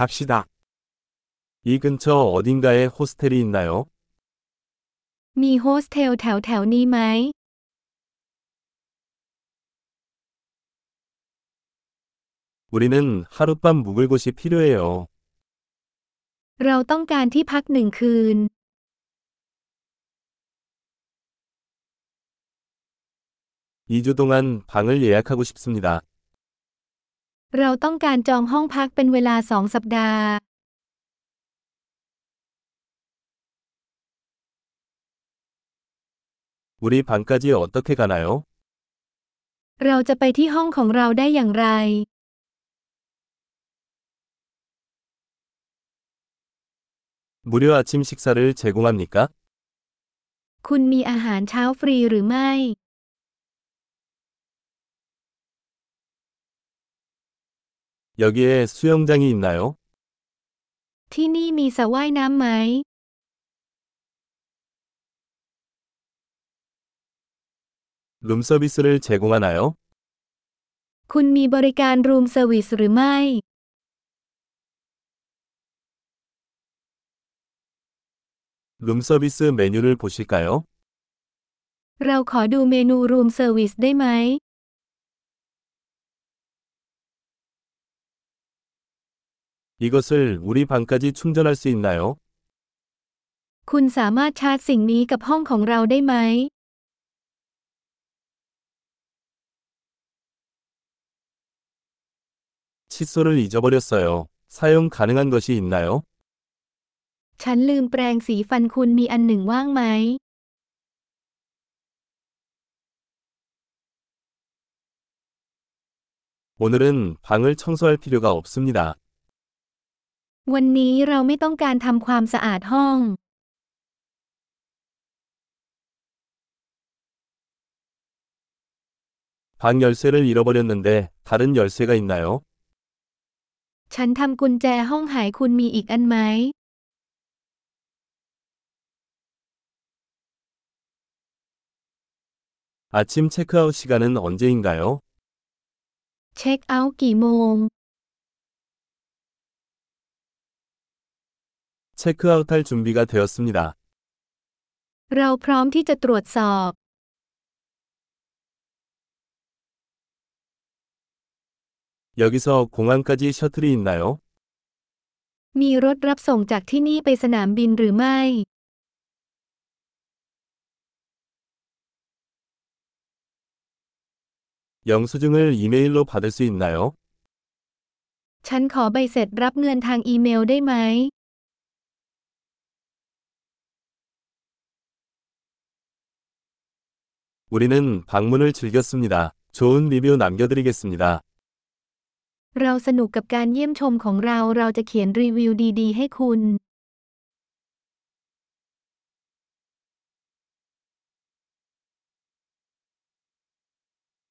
갑시다. 이 근처 어딘가에 호스텔이 있나요? มีโฮสเทลแถวแถวๆนี้ไหม 우리는 하룻밤 묵을 곳이 필요해요. เราต้องการที่พักหนึ่งคืน 2주 동안 방을 예약하고 싶습니다. เราต้องการจองห้องพักเป็นเวลาสองสัปดาห์ 우리 방까지 어떻게 가나요? เราจะไปที่ห้องของเราได้อย่างไร 무료 아침 식사를 제공합니까? คุณมีอาหารเช้าฟรีหรือไม่ 여기에 수영장이 있나요? ที่นี่มีสระว่ายน้ำไหม 룸서비스를 제공하나요? คุณมีบริการรูมเซอร์วิสหรือไม่ 룸서비스 메뉴를 보실까요? เราขอดูเมนูรูมเซอร์วิสได้ไหม 이것을 우리 방까지 충전할 수 있나요? คุณสามารถชาร์จสิ่งนี้กับห้องของเราได้ไหม 칫솔을 잊어버렸어요. 사용 가능한 것이 있나요? ฉันลืมแปรงสีฟันคุณมีอันหนึ่งว่างไหม 오늘은 방을 청소할 필요가 없습니다. วันนี้เราไม่ต้องการทำความสะอาดห้อง 방 열쇠를 잃어버렸는데 다른 열쇠가 있나요? ฉันทำกุญแจห้องหายคุณมีอีกอันไหม 아침 체크아웃 시간은 언제인가요? เช็คเอาท์กี่โมง 체크아웃할 준비가 되었습니다. เราพร้อมที่จะตรวจสอบ 여기서 공항까지 셔틀이 있나요? มีรถรับส่งจากที่นี่ไปสนามบินหรือไม่ 영수증을 이메일로 받을 수 있나요? ฉันขอใบเสร็จรับเงินทางอีเมลได้ไหม 우리는 방문을 즐겼습니다. 좋은 리뷰 남겨드리겠습니다. เราสนุกกับการเยี่ยมชมของเรา เราจะเขียนรีวิวดีๆ ให้คุณ